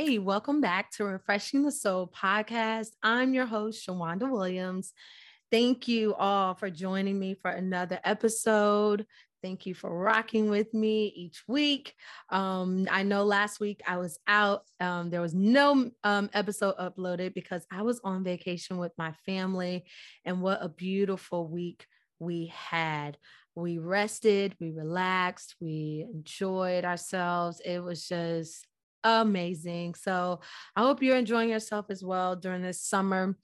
Hey, welcome back to Refreshing the Soul podcast. I'm your host, Shawanda Williams. Thank you all for joining me for another episode. Thank you for rocking with me each week. Um, I know last week I was out. Um, there was no um, episode uploaded because I was on vacation with my family. And what a beautiful week we had. We rested, we relaxed, we enjoyed ourselves. It was just amazing. So I hope you're enjoying yourself as well during this summer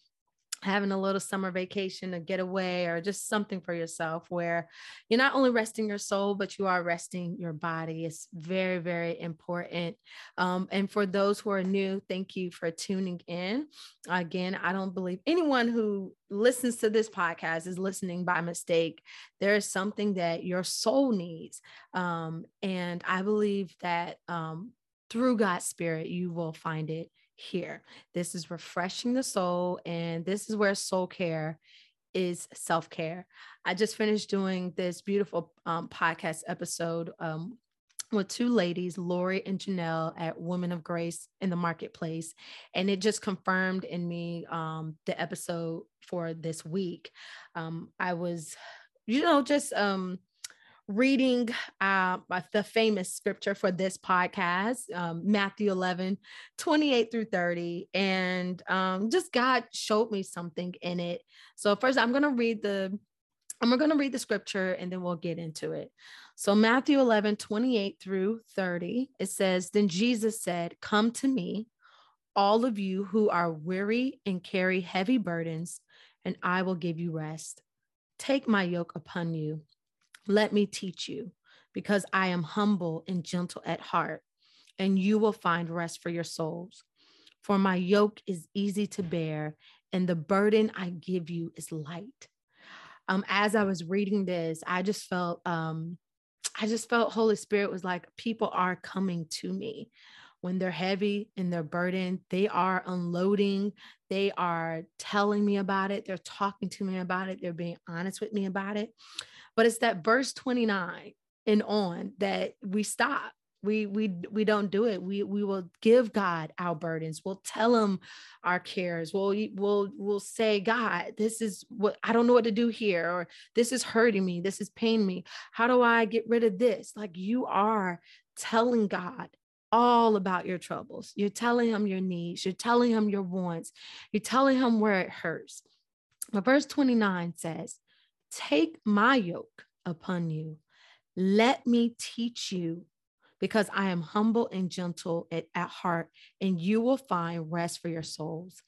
having a little summer vacation, a getaway, or just something for yourself where you're not only resting your soul, but you are resting your body. It's very, very important. Um, and for those who are new, thank you for tuning in. Again, I don't believe anyone who listens to this podcast is listening by mistake. There is something that your soul needs. Um, and I believe that um, through God's Spirit, you will find it here. This is refreshing the soul, and this is where soul care is self care. I just finished doing this beautiful um, podcast episode um, with two ladies, Lori and Janelle, at Women of Grace in the Marketplace. And it just confirmed in me um, the episode for this week. Um, I was, you know, just um, reading uh, the famous scripture for this podcast, um, Matthew 11, 28 through 30. And um, just God showed me something in it. So first I'm going to read the I'm we're going to read the scripture and then we'll get into it. So, Matthew 11, 28 through 30, it says, Then Jesus said, Come to me, all of you who are weary and carry heavy burdens, and I will give you rest. Take my yoke upon you let me teach you, because I am humble and gentle at heart, and you will find rest for your souls. For my yoke is easy to bear, and the burden I give you is light. Um, as I was reading this, I just felt um, I just felt Holy Spirit was like, people are coming to me when they're heavy and they're burdened. They are unloading. They are telling me about it. They're talking to me about it. They're being honest with me about it. But it's that verse 29 and on that we stop. We we we don't do it. We we will give God our burdens. We'll tell him our cares. We'll we'll we'll say, God, this is what I don't know what to do here, or this is hurting me, this is paining me. How do I get rid of this? Like you are telling God all about your troubles. You're telling him your needs. You're telling him your wants. You're telling him where it hurts. But verse 29 says, Take my yoke upon you. Let me teach you, because I am humble and gentle at, at, heart, and you will find rest for your souls.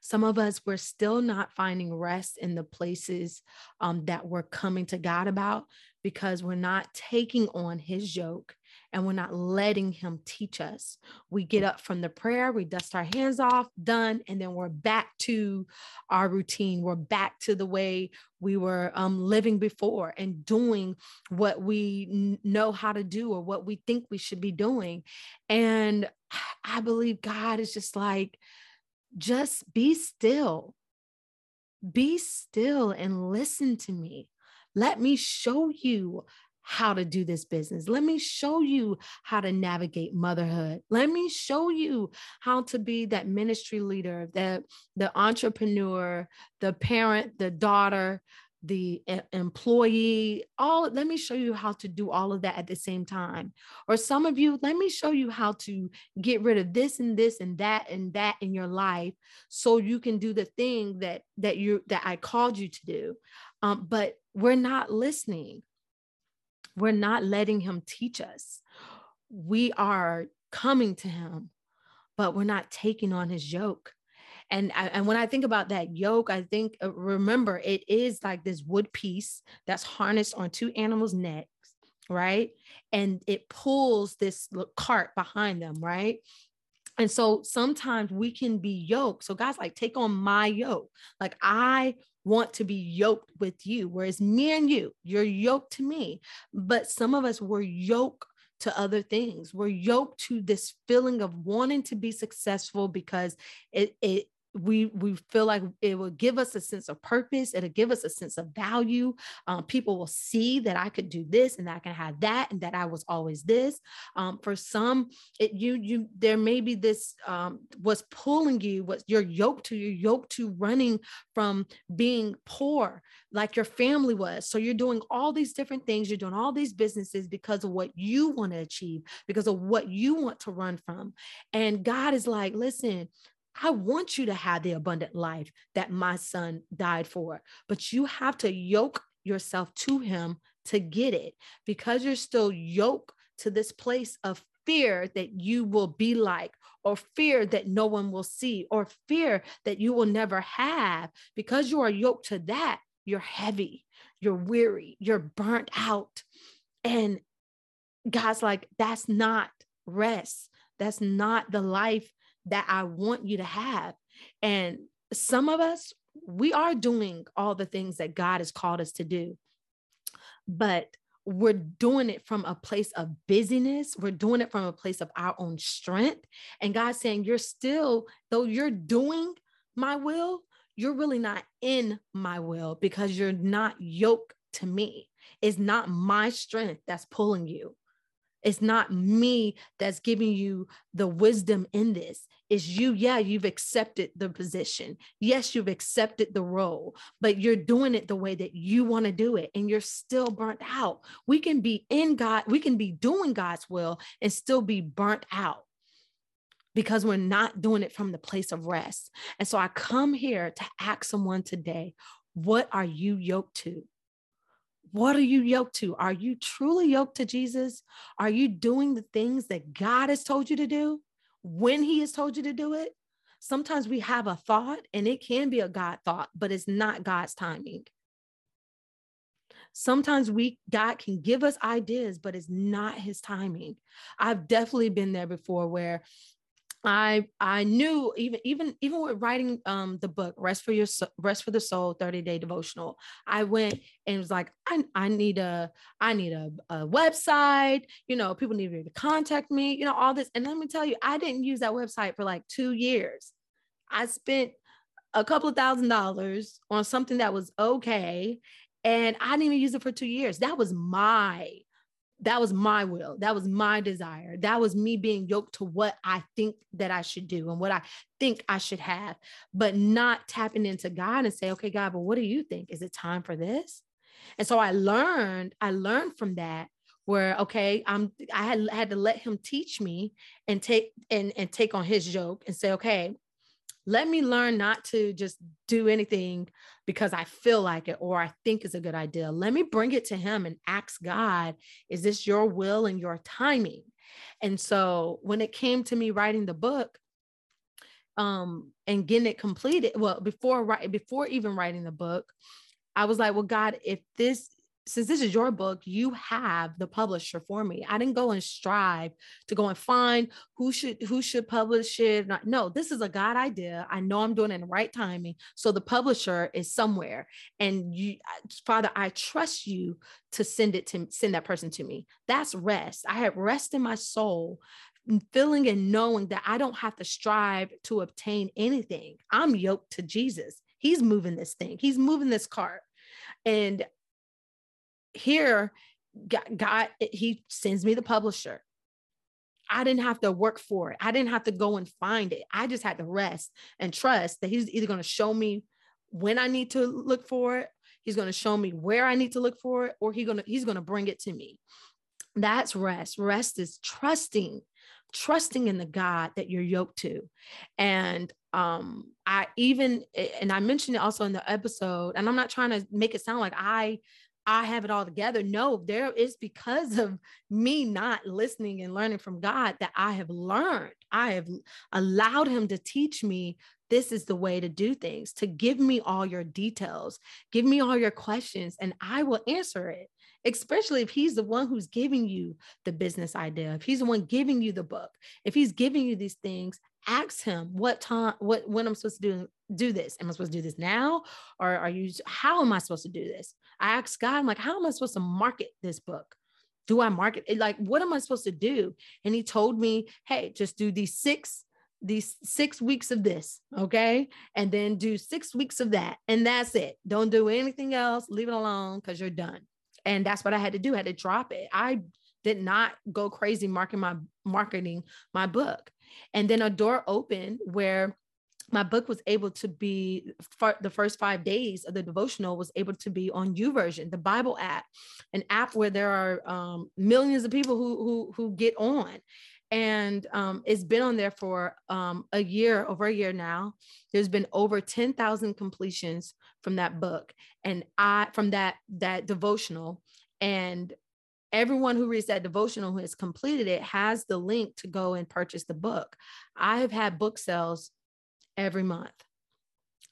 Some of us, we're still not finding rest in the places um, that we're coming to God about because we're not taking on his yoke and we're not letting him teach us. We get up from the prayer, we dust our hands off, done, and then we're back to our routine. We're back to the way we were um, living before and doing what we n- know how to do or what we think we should be doing. And I believe God is just like, just be still. Be still and listen to me. Let me show you how to do this business. Let me show you how to navigate motherhood. Let me show you how to be that ministry leader, that the entrepreneur, the parent, the daughter, the employee all let me show you how to do all of that at the same time or some of you let me show you how to get rid of this and this and that and that in your life so you can do the thing that that you that i called you to do um, but we're not listening we're not letting him teach us. We are coming to him, but we're not taking on his yoke. And, and when I think about that yoke, I think, uh, remember, it is like this wood piece that's harnessed on two animals' necks, right? And it pulls this cart behind them, right? And so sometimes we can be yoked. So God's like, take on my yoke. Like I want to be yoked with you, whereas me and you, you're yoked to me. But some of us were yoked to other things. We're yoked to this feeling of wanting to be successful because it, it we we feel like it will give us a sense of purpose it'll give us a sense of value um, people will see that i could do this and that i can have that and that i was always this. Um, for some it you you there may be this um, what's pulling you what your yoke to your yoke to running from being poor like your family was. So you're doing all these different things you're doing all these businesses because of what you want to achieve because of what you want to run from. And god is like listen I want you to have the abundant life that my son died for, but you have to yoke yourself to him to get it because you're still yoked to this place of fear that you will be like, or fear that no one will see, or fear that you will never have. Because you are yoked to that, you're heavy, you're weary, you're burnt out. And God's like, that's not rest. That's not the life that I want you to have. And some of us, we are doing all the things that God has called us to do, but we're doing it from a place of busyness. We're doing it from a place of our own strength. And God's saying, You're still, though you're doing my will, you're really not in my will because you're not yoked to me. It's not my strength that's pulling you. It's not me that's giving you the wisdom in this. It's you. Yeah, you've accepted the position. Yes, you've accepted the role, but you're doing it the way that you want to do it and you're still burnt out. We can be in God, we can be doing God's will and still be burnt out because we're not doing it from the place of rest. And so I come here to ask someone today, what are you yoked to? What are you yoked to? Are you truly yoked to Jesus? Are you doing the things that God has told you to do when He has told you to do it? Sometimes we have a thought and it can be a God thought, but it's not God's timing. Sometimes we God can give us ideas, but it's not his timing. I've definitely been there before where I I knew even even even with writing um the book Rest for Your Rest for the Soul 30 Day Devotional I went and was like I I need a I need a, a website you know people need to contact me you know all this and let me tell you I didn't use that website for like 2 years. I spent a couple of thousand dollars on something that was okay and I didn't even use it for 2 years. That was my that was my will that was my desire that was me being yoked to what i think that i should do and what i think i should have but not tapping into god and say okay god but what do you think? Is it time for this? And so i learned i learned from that where okay i'm i had, had to let him teach me and take and and take on his yoke and say okay let me learn not to just do anything because I feel like it or I think is a good idea. Let me bring it to him and ask God, is this your will and your timing? And so when it came to me writing the book, um, and getting it completed, well, before right before even writing the book, I was like, well, God, if this since this is your book, you have the publisher for me. I didn't go and strive to go and find who should who should publish it. No, this is a God idea. I know I'm doing it in the right timing. So the publisher is somewhere. And you, Father, I trust you to send it to send that person to me. That's rest. I have rest in my soul mm, feeling and knowing that I don't have to strive to obtain anything. I'm yoked to Jesus. He's moving this thing. He's moving this cart. And here God, he sends me the publisher. I didn't have to work for it. I didn't have to go and find it. I just had to rest and trust that he's either going to show me when I need to look for it, he's going to show me where I need to look for it, or he gonna he's going to bring it to me. That's rest. Rest is trusting, trusting in the God that you're yoked to. And um I even and I mentioned it also in the episode, and I'm not trying to make it sound like I I have it all together. No, there is because of me not listening and learning from God that I have learned. I have allowed Him to teach me this is the way to do things, to give me all your details, give me all your questions, and I will answer it. Especially if he's the one who's giving you the business idea, if he's the one giving you the book, if he's giving you these things, ask him what time, what when I'm supposed to do do this. Am I supposed to do this now? Or are you how am I supposed to do this? I asked God, I'm like, how am I supposed to market this book? Do I market it? Like, what am I supposed to do? And he told me, hey, just do these six these six weeks of this, okay? And then do six weeks of that. And that's it. Don't do anything else. Leave it alone because you're done. And that's what I had to do. I had to drop it. I did not go crazy marketing my marketing my book. And then a door opened where my book was able to be the first five days of the devotional was able to be on YouVersion the bible app an app where there are um, millions of people who who who get on. And um, it's been on there for um, a year over a year now. There's been over 10,000 completions from that book and i from that that devotional. And everyone who reads that devotional who has completed it has the link to go and purchase the book i have had book sales every month.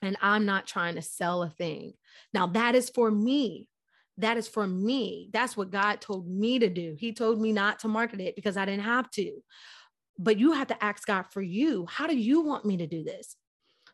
And I'm not trying to sell a thing. Now, that is for me. That is for me. That's what God told me to do. He told me not to market it because I didn't have to. But you have to ask God for you. How do you want me to do this?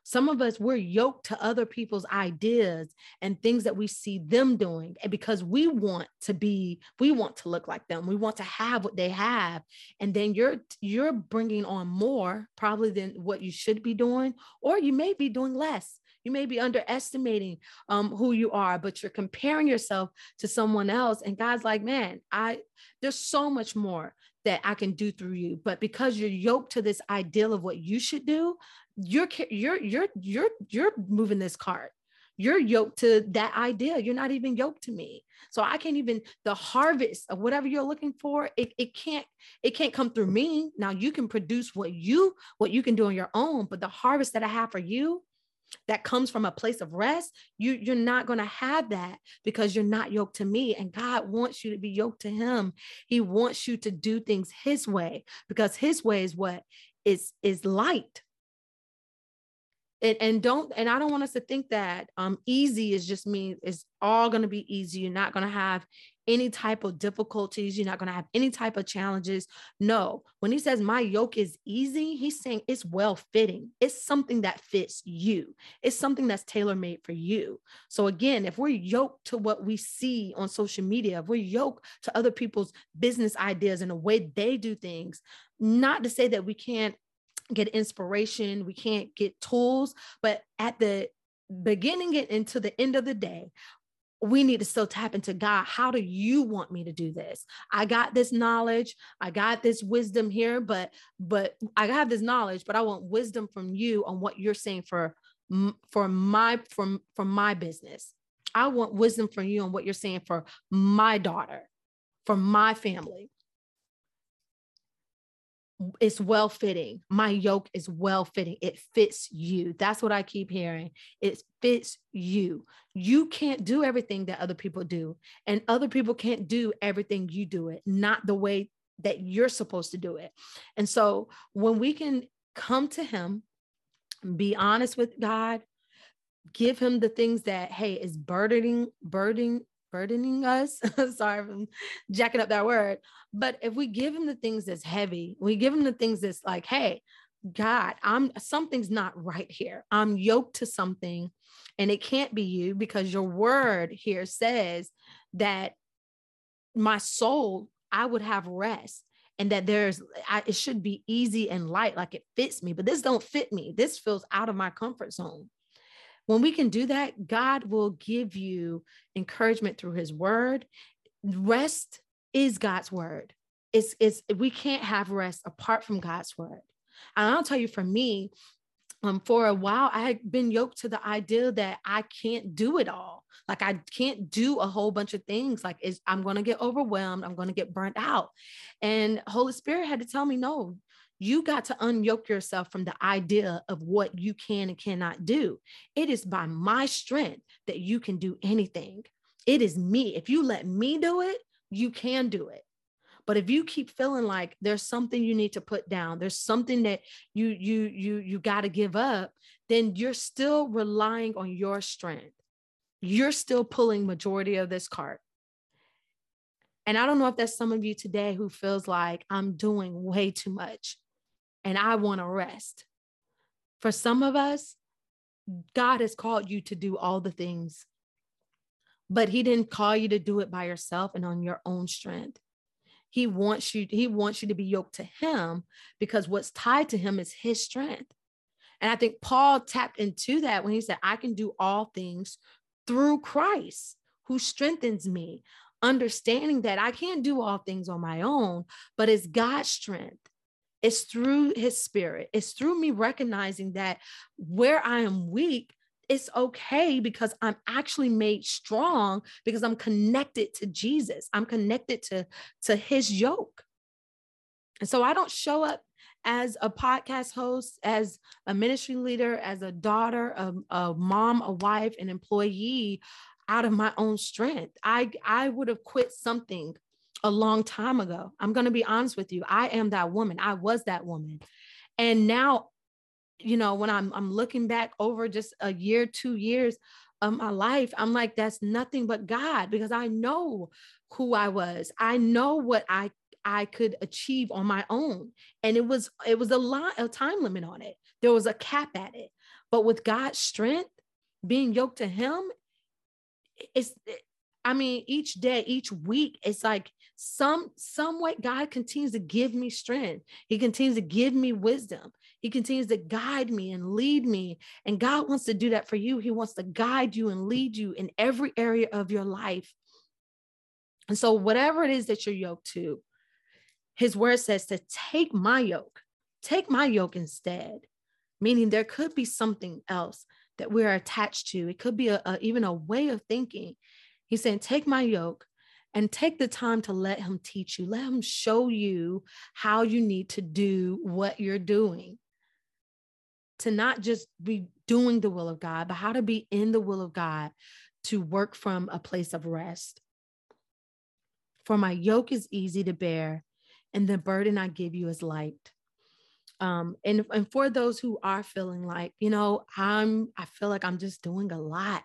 Some of us, we're yoked to other people's ideas and things that we see them doing. And because we want to be, we want to look like them. We want to have what they have. And then you're, you're bringing on more probably than what you should be doing, or you may be doing less. You may be underestimating um, who you are, but you're comparing yourself to someone else. And God's like, man, I there's so much more that I can do through you. But because you're yoked to this ideal of what you should do, you're you're you're you're you're moving this cart. You're yoked to that idea. You're not even yoked to me. So i can't even the harvest of whatever you're looking for it, it can't it can't come through me. Now you can produce what you what you can do on your own but the harvest that i have for you that comes from a place of rest you you're not going to have that because you're not yoked to me. And god wants you to be yoked to him. He wants you to do things his way because his way is what? Is is light and, and don't and i don't want us to think that um easy is just mean it's all going to be easy. You're not going to have any type of difficulties. You're not going to have any type of challenges. No when he says my yoke is easy he's saying it's well fitting it's something that fits you. It's something that's tailor made for you. So again if we're yoked to what we see on social media if we're yoked to other people's business ideas and the way they do things not to say that we can't get inspiration, we can't get tools, but at the beginning and into the end of the day, we need to still tap into God. How do you want me to do this? I got this knowledge, I got this wisdom here, but but I have this knowledge, but I want wisdom from you on what you're saying for for my from for my business. I want wisdom from you on what you're saying for my daughter, for my family it's well fitting. My yoke is well fitting. It fits you. That's what I keep hearing. It fits you. You can't do everything that other people do, and other people can't do everything you do it, not the way that you're supposed to do it. And so when we can come to Him, be honest with God, give Him the things that, hey, is burdening, burdening, burdening us. Sorry I'm jacking up that word. But if we give him the things that's heavy, we give him the things that's like, hey, God, I'm something's not right here. I'm yoked to something and it can't be you because your word here says that my soul, I would have rest and that there's I, it should be easy and light like it fits me but this don't fit me this feels out of my comfort zone when we can do that, God will give you encouragement through his word. Rest is God's word. It's, it's we can't have rest apart from God's word. And I'll tell you for me, um, for a while, I had been yoked to the idea that I can't do it all. Like I can't do a whole bunch of things. Like I'm going to get overwhelmed. I'm going to get burnt out. And Holy Spirit had to tell me, no, you got to unyoke yourself from the idea of what you can and cannot do. It is by my strength that you can do anything. It is me. If you let me do it, you can do it. But if you keep feeling like there's something you need to put down, there's something that you you you you got to give up, then you're still relying on your strength. You're still pulling majority of this cart. And I don't know if that's some of you today who feels like I'm doing way too much and I want to rest. For some of us, God has called you to do all the things, but He didn't call you to do it by yourself and on your own strength. He wants you, he wants you to be yoked to him because what's tied to him is his strength. And I think Paul tapped into that when he said, I can do all things through Christ who strengthens me, understanding that I can't do all things on my own, but it's God's strength. It's through his spirit. It's through me recognizing that where I am weak, it's okay because I'm actually made strong because I'm connected to Jesus. I'm connected to, to his yoke. And so I don't show up as a podcast host, as a ministry leader, as a daughter, a, a mom, a wife, an employee out of my own strength. I, I would have quit something a long time ago. I'm going to be honest with you. I am that woman. I was that woman. And now, you know, when I'm I'm looking back over just a year, 2 years of my life, I'm like that's nothing but God because I know who I was. I know what I I could achieve on my own. And it was it was a lot a time limit on it. There was a cap at it. But with God's strength, being yoked to him, it's I mean, each day, each week, it's like some some way God continues to give me strength. He continues to give me wisdom. He continues to guide me and lead me. And God wants to do that for you. He wants to guide you and lead you in every area of your life. And so, whatever it is that you're yoked to, his word says to take my yoke, take my yoke instead, meaning there could be something else that we're attached to. It could be a, a, even a way of thinking. He's saying, take my yoke and take the time to let him teach you, let him show you how you need to do what you're doing. To not just be doing the will of God, but how to be in the will of God to work from a place of rest. For my yoke is easy to bear and the burden I give you is light. Um, and, and for those who are feeling like, you know, I'm, I feel like I'm just doing a lot.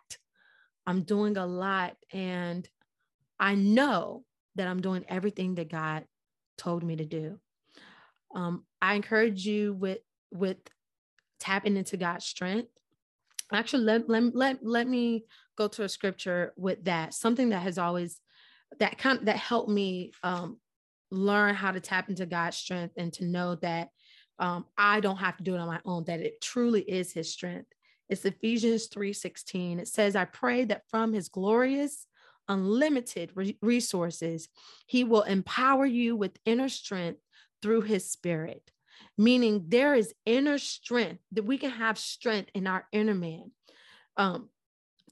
I'm doing a lot. And I know that I'm doing everything that God told me to do. Um, I encourage you with, with tapping into God's strength. Actually, let, let, let, let me go to a scripture with that, something that has always, that kind of, that helped me um, learn how to tap into God's strength and to know that um, I don't have to do it on my own, that it truly is his strength. It's Ephesians 3:16. It says, I pray that from his glorious, unlimited re- resources, he will empower you with inner strength through his spirit. Meaning there is inner strength that we can have strength in our inner man. Um,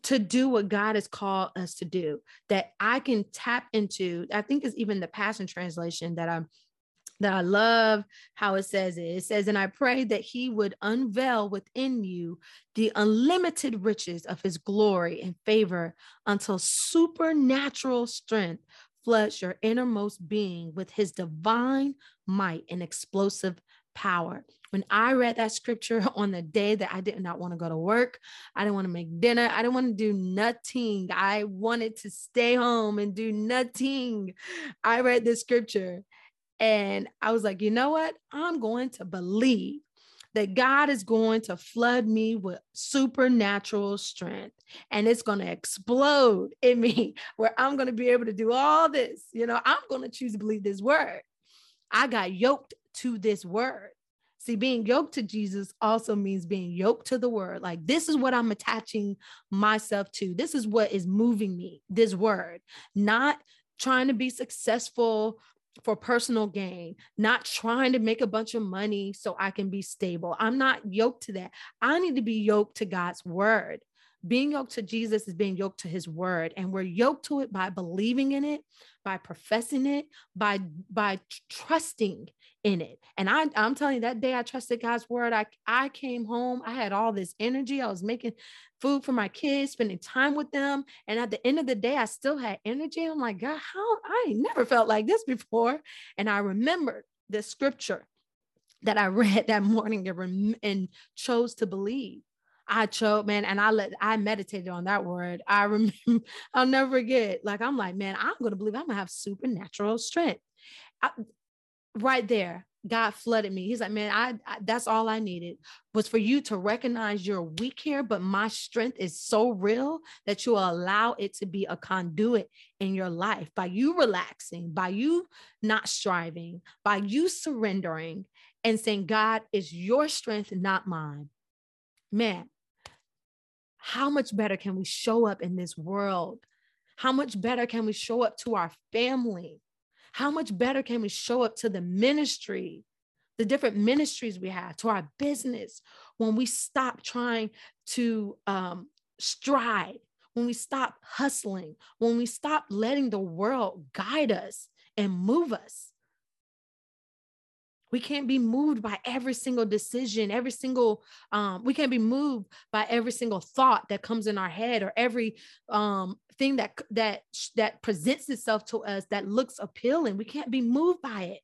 to do what God has called us to do, that I can tap into. I think is even the Passion Translation that I'm that I love how it says it. It says, and I pray that he would unveil within you the unlimited riches of his glory and favor until supernatural strength floods your innermost being with his divine might and explosive power. When I read that scripture on the day that I did not want to go to work, I didn't want to make dinner, I didn't want to do nothing. I wanted to stay home and do nothing. I read this scripture and I was like, you know what? I'm going to believe that God is going to flood me with supernatural strength and it's going to explode in me where I'm going to be able to do all this. You know, I'm going to choose to believe this word. I got yoked to this word. See, being yoked to Jesus also means being yoked to the word. Like, this is what I'm attaching myself to. This is what is moving me, this word, not trying to be successful for personal gain, not trying to make a bunch of money so I can be stable. I'm not yoked to that. I need to be yoked to God's word. Being yoked to Jesus is being yoked to his word, and we're yoked to it by believing in it, by professing it, by by trusting in it. And I, I'm telling you, that day I trusted God's word. I I came home, I had all this energy. I was making food for my kids, spending time with them. And at the end of the day, I still had energy. I'm like, God, how I never felt like this before. And I remembered the scripture that I read that morning and and chose to believe. I chose, man, and I let I meditated on that word. I remember, I'll never forget. Like I'm like, man, I'm gonna believe I'm gonna have supernatural strength. I, right there, God flooded me. He's like, man, I, I, that's all I needed was for you to recognize you're weak here, but my strength is so real that you allow it to be a conduit in your life by you relaxing, by you not striving, by you surrendering and saying, God is your strength, not mine. Man, how much better can we show up in this world? How much better can we show up to our family? How much better can we show up to the ministry, the different ministries we have, to our business, when we stop trying to um, strive, when we stop hustling, when we stop letting the world guide us and move us? We can't be moved by every single decision, every single, um, we can't be moved by every single thought that comes in our head or every um, thing that that that presents itself to us that looks appealing. We can't be moved by it.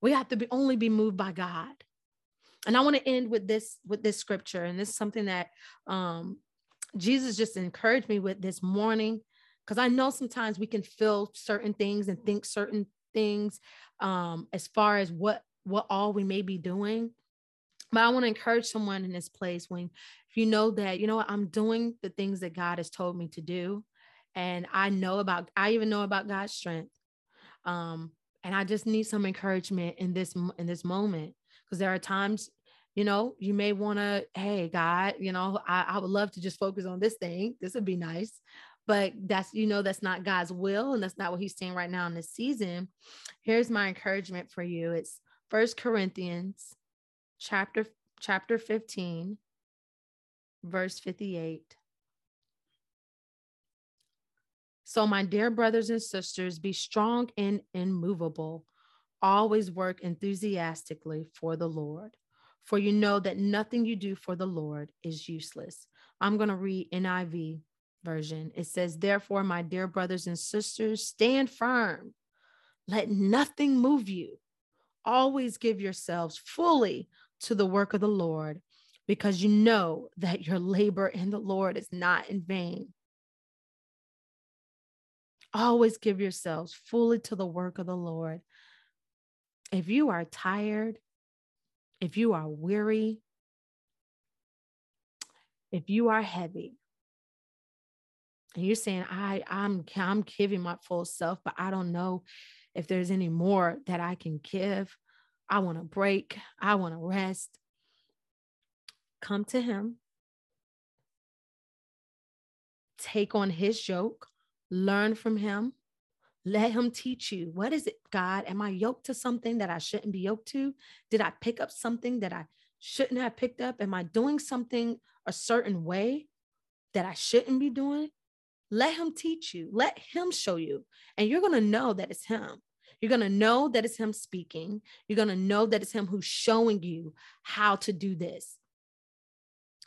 We have to be only be moved by God. And I want to end with this with this scripture, and this is something that um, Jesus just encouraged me with this morning because I know sometimes we can feel certain things and think certain things um, as far as what what all we may be doing. But I want to encourage someone in this place when if you know that, you know what, I'm doing the things that God has told me to do. And I know about, I even know about God's strength. Um, and I just need some encouragement in this in this moment. Because there are times, you know, you may want to, hey, God, you know, I, I would love to just focus on this thing. This would be nice but that's you know that's not God's will and that's not what he's saying right now in this season. Here's my encouragement for you. It's First Corinthians chapter chapter 15 verse 58. So my dear brothers and sisters, be strong and immovable. Always work enthusiastically for the Lord. For you know that nothing you do for the Lord is useless. I'm going to read NIV version. It says, Therefore, my dear brothers and sisters, stand firm. Let nothing move you. Always give yourselves fully to the work of the Lord, because you know that your labor in the Lord is not in vain. Always give yourselves fully to the work of the Lord. If you are tired, if you are weary, if you are heavy, and you're saying i i'm i'm giving my full self but i don't know if there's any more that i can give. I want to break. I want to rest. Come to him. Take on his yoke. Learn from him. Let him teach you. What is it god? Am i yoked to something that i shouldn't be yoked to? Did i pick up something that i shouldn't have picked up? Am i doing something a certain way that i shouldn't be doing let him teach you, let him show you, and you're going to know that it's him. You're going to know that it's him speaking. You're going to know that it's him who's showing you how to do this.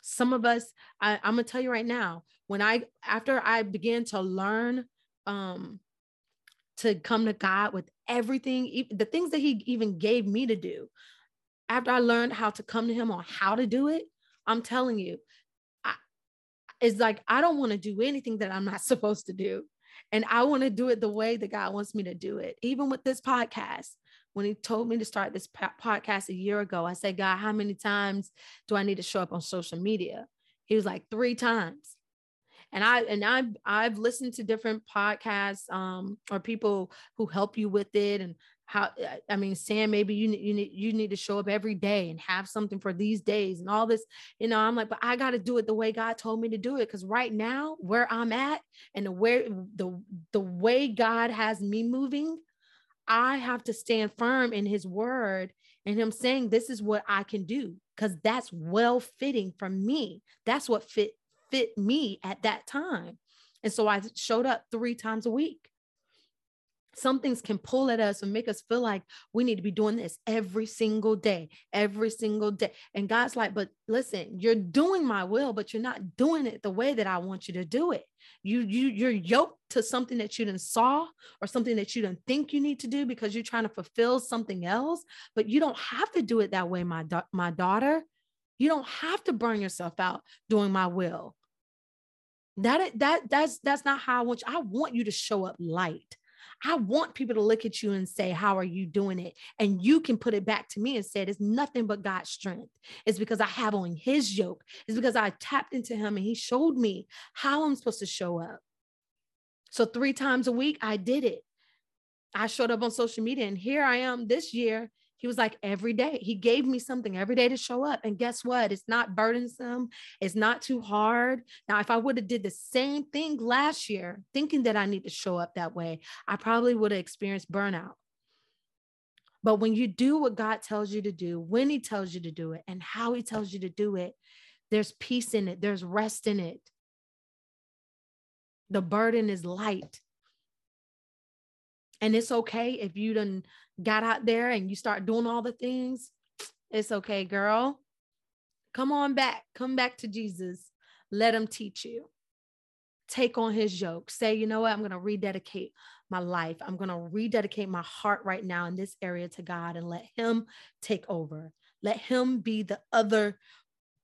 Some of us, I, am going to tell you right now, when I, after I began to learn, um, to come to God with everything, the things that He even gave me to do. After I learned how to come to Him on how to do it, I'm telling you, it's like I don't want to do anything that I'm not supposed to do. And I want to do it the way that God wants me to do it. Even with this podcast, when He told me to start this podcast a year ago, I said, God, how many times do I need to show up on social media? He was like, three times. And I and I've I've listened to different podcasts um, or people who help you with it and how uh, i mean sam maybe you you need you need to show up every day and have something for these days and all this you know i'm like but i got to do it the way god told me to do it because right now where i'm at and the where the the way god has me moving i have to stand firm in his word and him saying this is what i can do because that's well fitting for me. That's what fit fit me at that time. And so i showed up three times a week some things can pull at us and make us feel like we need to be doing this every single day, every single day. And God's like, but listen, you're doing my will, but you're not doing it the way that I want you to do it. You you you're yoked to something that you didn't saw or something that you didn't think you need to do because you're trying to fulfill something else. But you don't have to do it that way, my da- my daughter. You don't have to burn yourself out doing my will. That that that's that's not how I want you. I want you to show up light. I want people to look at you and say, How are you doing it? And you can put it back to me and say, It's nothing but God's strength. It's because I have on his yoke. It's because I tapped into him and he showed me how I'm supposed to show up. So, three times a week, I did it. I showed up on social media, and here I am this year he was like, every day, he gave me something every day to show up. And guess what? It's not burdensome. It's not too hard. Now, if I would have did the same thing last year, thinking that I need to show up that way, I probably would have experienced burnout. But when you do what God tells you to do, when he tells you to do it, and how he tells you to do it, there's peace in it, there's rest in it. The burden is light. And it's okay if you done got out there and you start doing all the things. It's okay, girl. Come on back. Come back to Jesus. Let him teach you. Take on his yoke. Say, you know what? I'm going to rededicate my life. I'm going to rededicate my heart right now in this area to God and let him take over. Let him be the other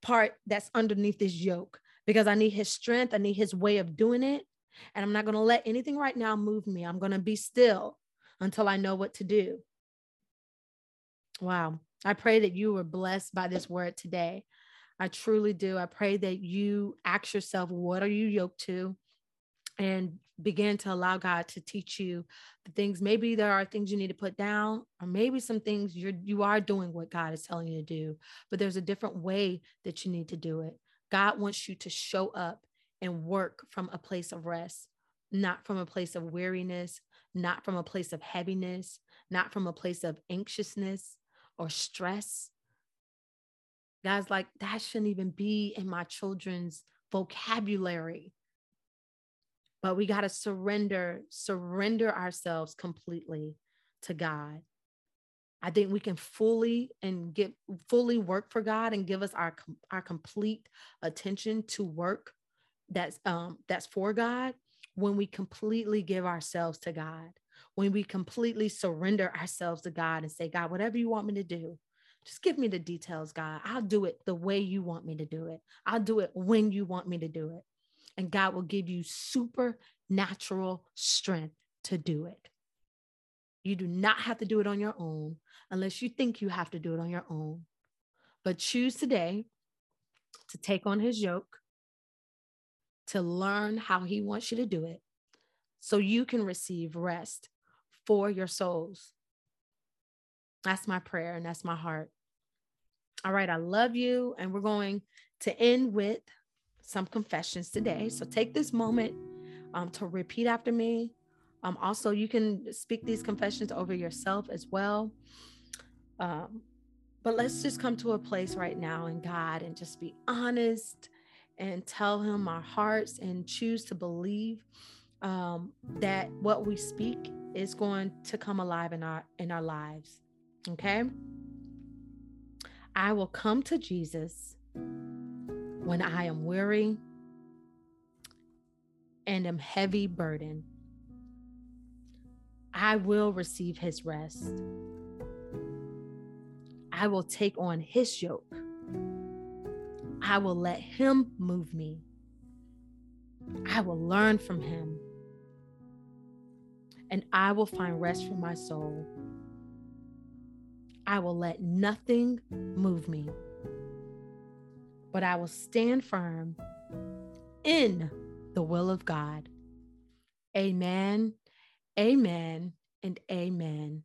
part that's underneath this yoke because I need his strength. I need his way of doing it. And I'm not going to let anything right now move me. I'm going to be still until I know what to do. Wow. I pray that you were blessed by this word today. I truly do. I pray that you ask yourself, what are you yoked to? And begin to allow God to teach you the things. Maybe there are things you need to put down, or maybe some things you're you are doing what God is telling you to do, but there's a different way that you need to do it. God wants you to show up and work from a place of rest, not from a place of weariness, not from a place of heaviness, not from a place of anxiousness or stress. Guys, like that shouldn't even be in my children's vocabulary. But we got to surrender, surrender ourselves completely to God. I think we can fully and get fully work for God and give us our our complete attention to work that's um that's for God when we completely give ourselves to God, when we completely surrender ourselves to God and say, God, whatever you want me to do, just give me the details, God. I'll do it the way you want me to do it. I'll do it when you want me to do it. And God will give you supernatural strength to do it. You do not have to do it on your own unless you think you have to do it on your own. But choose today to take on his yoke to learn how He wants you to do it so you can receive rest for your souls. That's my prayer and that's my heart. All right, I love you. And we're going to end with some confessions today. So take this moment um, to repeat after me. Um, also, you can speak these confessions over yourself as well. Um, but let's just come to a place right now in God and just be honest and tell him our hearts and choose to believe um, that what we speak is going to come alive in our in our lives okay? I will come to jesus when i am weary and am heavy burden i will receive his rest. I will take on his yoke I will let Him move me. I will learn from Him. And I will find rest for my soul. I will let nothing move me, but I will stand firm in the will of God. Amen, amen, and amen.